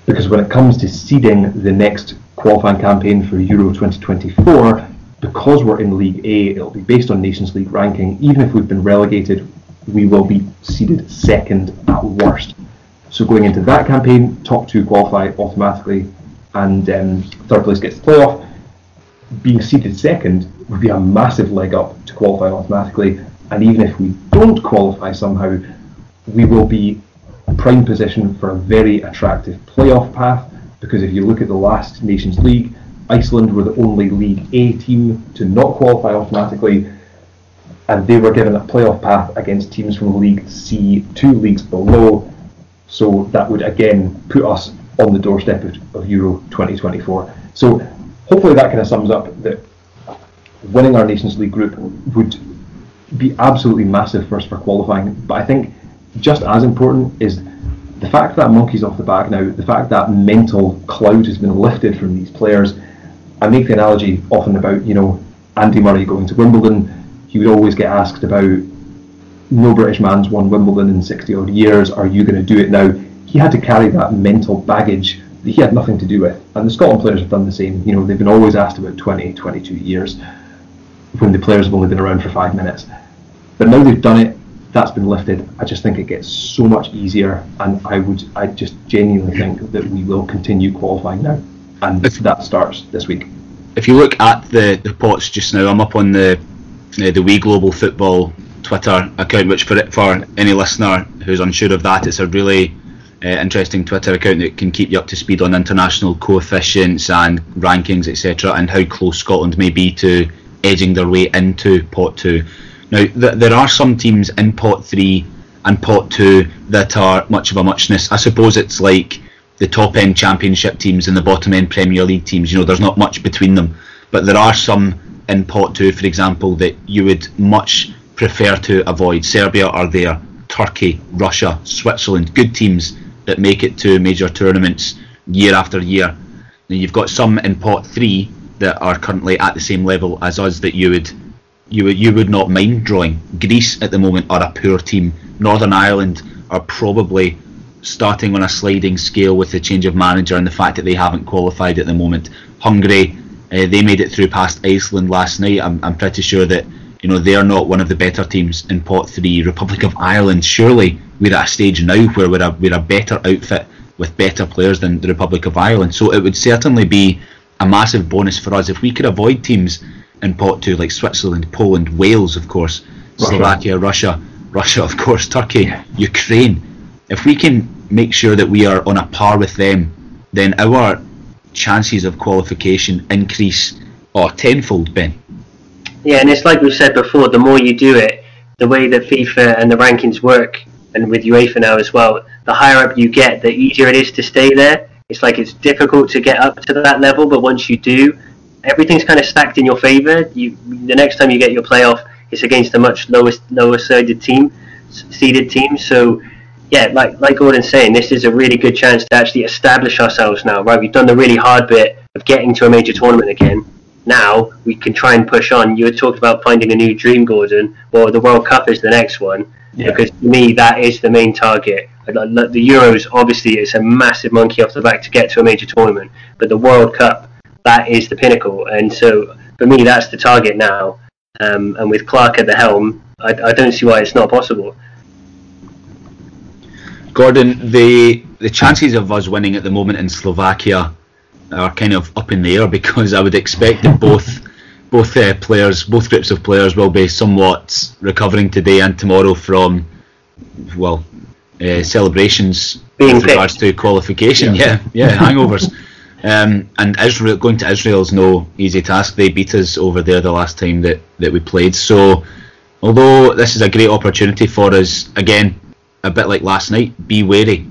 G: because when it comes to seeding the next qualifying campaign for Euro 2024, because we're in League A, it'll be based on Nations League ranking. Even if we've been relegated, we will be seeded second at worst. So going into that campaign, top two qualify automatically, and um, third place gets the playoff being seeded second would be a massive leg up to qualify automatically. And even if we don't qualify somehow, we will be prime position for a very attractive playoff path. Because if you look at the last Nations League, Iceland were the only League A team to not qualify automatically, and they were given a playoff path against teams from League C, two leagues below. So that would again put us on the doorstep of, of Euro 2024. So hopefully that kind of sums up that winning our Nations League group would be absolutely massive for us for qualifying. But I think just as important is the fact that monkey's off the back now, the fact that mental cloud has been lifted from these players. I make the analogy often about, you know, Andy Murray going to Wimbledon. He would always get asked about no British man's won Wimbledon in 60 odd years. Are you going to do it now? He had to carry that mental baggage that he had nothing to do with. And the Scotland players have done the same. You know, they've been always asked about 20, 22 years when the players have only been around for five minutes. But now they've done it, that's been lifted. I just think it gets so much easier, and I would, I just genuinely think that we will continue qualifying now, and if, that starts this week.
F: If you look at the, the pots just now, I'm up on the uh, the We Global Football Twitter account, which for for any listener who's unsure of that, it's a really uh, interesting Twitter account that can keep you up to speed on international coefficients and rankings, etc., and how close Scotland may be to edging their way into pot two. Now, th- there are some teams in pot three and pot two that are much of a muchness. I suppose it's like the top end championship teams and the bottom end Premier League teams. You know, there's not much between them, but there are some in pot two, for example, that you would much prefer to avoid. Serbia are there, Turkey, Russia, Switzerland, good teams that make it to major tournaments year after year. Now you've got some in pot three that are currently at the same level as us that you would you would you would not mind drawing. Greece at the moment are a poor team. Northern Ireland are probably starting on a sliding scale with the change of manager and the fact that they haven't qualified at the moment. Hungary, uh, they made it through past Iceland last night. I'm, I'm pretty sure that you know they are not one of the better teams in pot three. Republic of Ireland, surely we're at a stage now where we're a, we're a better outfit with better players than the Republic of Ireland. So it would certainly be a massive bonus for us if we could avoid teams in pot two like Switzerland, Poland, Wales, of course,
G: Russia.
F: Slovakia, Russia, Russia, of course, Turkey, Ukraine. If we can make sure that we are on a par with them, then our chances of qualification increase oh, tenfold, Ben.
H: Yeah, and it's like we've said before, the more you do it, the way that FIFA and the rankings work, and with UEFA now as well, the higher up you get, the easier it is to stay there. it's like it's difficult to get up to that level. But once you do, everything's kind of stacked in your favour. You the next time you get your playoff, it's against a much lower lower sided team, seeded team. So yeah, like like Gordon's saying, this is a really good chance to actually establish ourselves now. Right, we've done the really hard bit of getting to a major tournament again. Now we can try and push on. You had talked about finding a new dream, Gordon. Well, the World Cup is the next one yeah. because to me that is the main target. The Euros obviously is a massive monkey off the back to get to a major tournament, but the World Cup that is the pinnacle. And so for me, that's the target now. Um, and with Clarke at the helm, I, I don't see why it's not possible.
F: Gordon, the the chances of us winning at the moment in Slovakia are kind of up in the air [laughs] because I would expect that both both uh, players, both groups of players, will be somewhat recovering today and tomorrow from well uh, celebrations
H: Being
F: with
H: picked.
F: regards to qualification. Yeah, yeah, yeah [laughs] hangovers. Um, and Israel going to Israel is no easy task. They beat us over there the last time that, that we played. So, although this is a great opportunity for us, again, a bit like last night, be wary.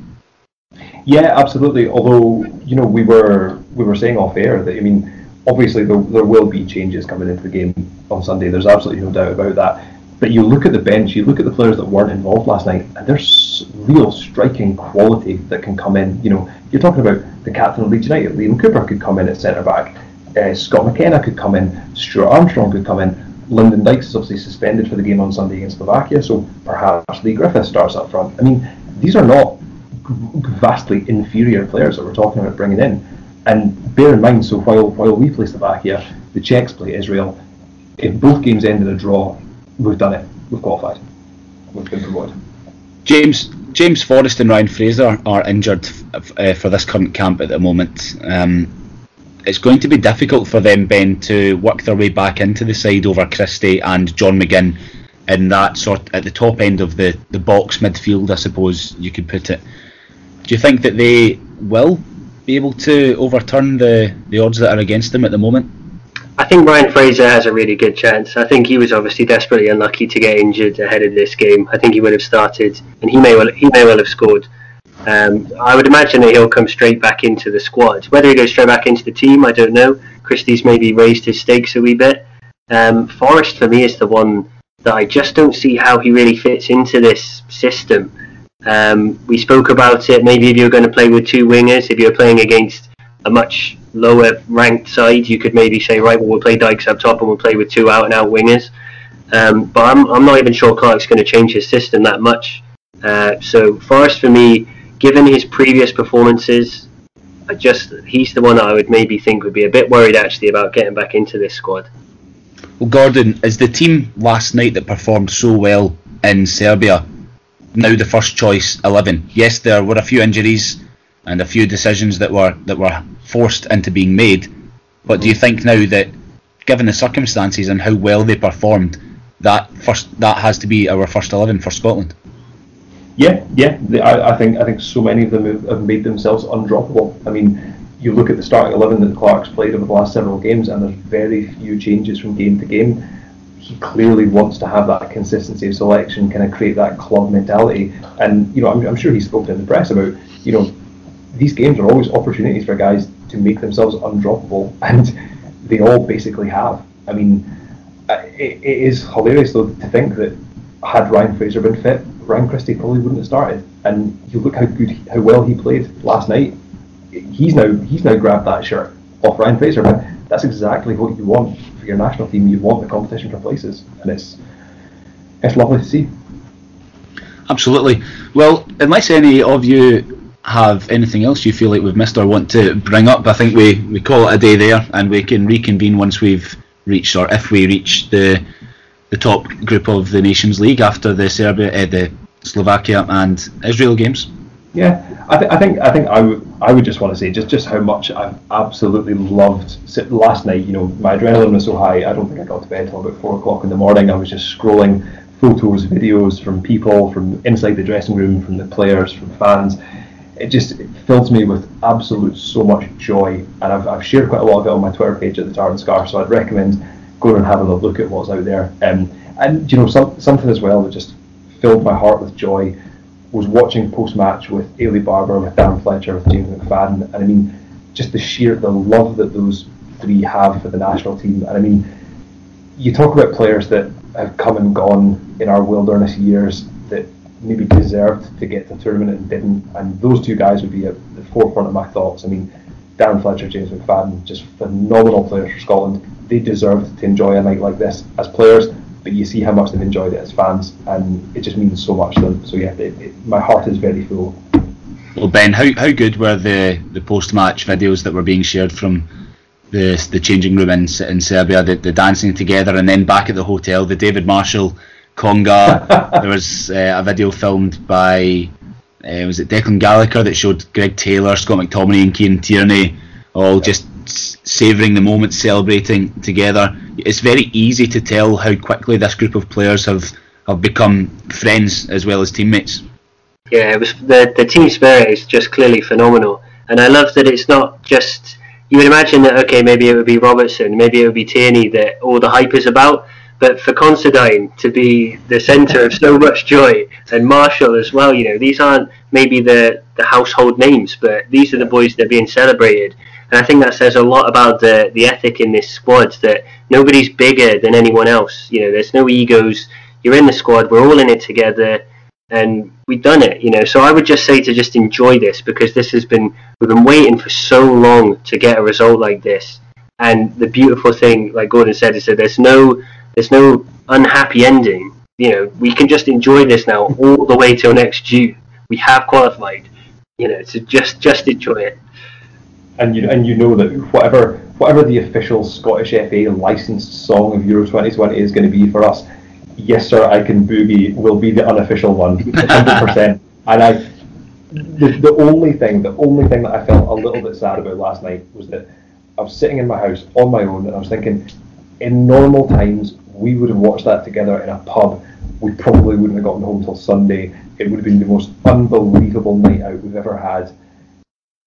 G: Yeah, absolutely. Although you know we were we were saying off air that I mean obviously there, there will be changes coming into the game on Sunday. There's absolutely no doubt about that. But you look at the bench, you look at the players that weren't involved last night, and there's real striking quality that can come in. You know, you're talking about the captain of Leeds United, Liam Cooper could come in at centre back, uh, Scott McKenna could come in, Stuart Armstrong could come in. Lyndon Dykes is obviously suspended for the game on Sunday against Slovakia, so perhaps Leigh Griffiths starts up front. I mean, these are not vastly inferior players that we're talking about bringing in. And bear in mind, so while while we play Slovakia, the Czechs play Israel. If both games end in a draw, we've done it. We've qualified. We've been promoted.
F: James James Forrest and Ryan Fraser are injured f- uh, for this current camp at the moment. Um, it's going to be difficult for them, Ben, to work their way back into the side over Christie and John McGinn in that sort at the top end of the, the box midfield, I suppose you could put it. Do you think that they will be able to overturn the, the odds that are against them at the moment?
H: I think Ryan Fraser has a really good chance. I think he was obviously desperately unlucky to get injured ahead of this game. I think he would have started, and he may well he may well have scored. Um, I would imagine that he'll come straight back into the squad. Whether he goes straight back into the team, I don't know. Christie's maybe raised his stakes a wee bit. Um, Forrest for me is the one that I just don't see how he really fits into this system. Um, we spoke about it. Maybe if you're going to play with two wingers, if you're playing against a much lower ranked side, you could maybe say, right, well, we'll play Dykes up top and we'll play with two out and out wingers. Um, but I'm, I'm not even sure Clarke's going to change his system that much. Uh, so Forrest, for me, given his previous performances, I just he's the one that I would maybe think would be a bit worried actually about getting back into this squad.
F: Well, Gordon, is the team last night that performed so well in Serbia now the first choice eleven? Yes, there were a few injuries and a few decisions that were that were forced into being made. But do you think now that, given the circumstances and how well they performed, that first that has to be our first eleven for Scotland?
G: Yeah, yeah. I, I think I think so many of them have, made themselves undroppable. I mean, you look at the starting eleven that Clarke's played over the last several games, and there's very few changes from game to game. He clearly wants to have that consistency of selection, kind of create that club mentality. And you know, I'm, I'm sure he's spoken in the press about you know these games are always opportunities for guys to make themselves undroppable, [laughs] and they all basically have. I mean, it, it is hilarious though to think that had Ryan Fraser been fit, Ryan Christie probably wouldn't have started. And you look how good, how well he played last night. He's now he's now grabbed that shirt off Ryan Fraser, that's exactly what you want for your national team. You want the competition for places, and it's it's lovely to see.
F: Absolutely. Well, unless any of you have anything else you feel like we've missed or want to bring up, I think we, we call it a day there and we can reconvene once we've reached or if we reach the the top group of the Nations League after the Serbia, uh, the Slovakia and Israel games.
G: Yeah, I, th- I think I think I would I would just want to say just just how much I've absolutely loved last night. You know, my adrenaline was so high. I don't think I got to bed till about four o'clock in the morning. I was just scrolling photos, videos from people from inside the dressing room, from the players, from fans it just it fills me with absolute so much joy. And I've, I've shared quite a lot of it on my Twitter page at the Tar and Scar, so I'd recommend going and having a look at what's out there. Um, and you know, some, something as well that just filled my heart with joy was watching post match with Eilidh Barbour, with Darren Fletcher, with James McFadden, and I mean, just the sheer the love that those three have for the national team. And I mean, you talk about players that have come and gone in our wilderness years that maybe deserved to get to the tournament and didn't, and those two guys would be at the forefront of my thoughts. I mean, Darren Fletcher, James McFadden, just phenomenal players for Scotland. They deserved to enjoy a night like this as players, but you see how much they've enjoyed it as fans, and it just means so much to them. So yeah, it, it, my heart is very full.
F: Well, Ben, how, how good were the, the post match videos that were being shared from the the changing room in, in Serbia, the, the dancing together, and then back at the hotel, the David Marshall conga. [laughs] there was uh, a video filmed by uh, was it Declan Gallagher that showed Greg Taylor, Scott McTominay, and Kieran Tierney all just savouring the moment, celebrating together. It's very easy to tell how quickly this group of players have have become friends as well as teammates.
H: Yeah, it was the the team spirit is just clearly phenomenal, and I love that it's not just. You would imagine that okay, maybe it would be Robertson, maybe it would be Tierney that all the hype is about, but for Considine to be the centre of so much joy and Marshall as well, you know, these aren't maybe the, the household names, but these are the boys that are being celebrated. And I think that says a lot about the, the ethic in this squad that nobody's bigger than anyone else. You know, there's no egos. You're in the squad. We're all in it together, and we've done it. You know, so I would just say to just enjoy this because this has been we've been waiting for so long to get a result like this. And the beautiful thing, like Gordon said, is that there's no there's no unhappy ending. You know, we can just enjoy this now all the way till next June. We have qualified. You know, to just just enjoy it.
G: And you and you know that whatever whatever the official Scottish FA licensed song of Euro 2020 is going to be for us, yes sir, I can boogie will be the unofficial one, 100. percent [laughs] And I, the, the only thing, the only thing that I felt a little bit sad about last night was that I was sitting in my house on my own and I was thinking, in normal times we would have watched that together in a pub. We probably wouldn't have gotten home till Sunday. It would have been the most unbelievable night out we've ever had.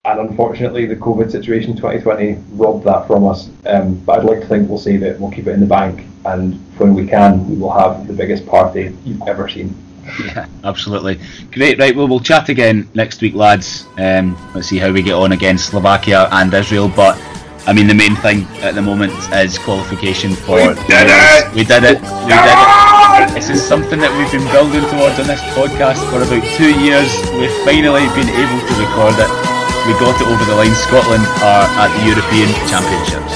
G: And unfortunately, the COVID situation 2020 robbed that from us. Um, but I'd like to think we'll save it, we'll keep it in the bank, and when we can, we will have the biggest party you've ever seen.
F: Yeah, absolutely. Great, right, well, we'll chat again next week, lads. Um, let's see how we get on against Slovakia and Israel. But I mean, the main thing at the moment is qualification for.
G: We did it!
F: We did it! We did it! This is something that we've been building towards on this podcast for about two years. We've finally been able to record it. We got it over the line. Scotland are at the European Championships.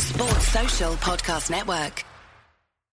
A: Sports Social Podcast Network.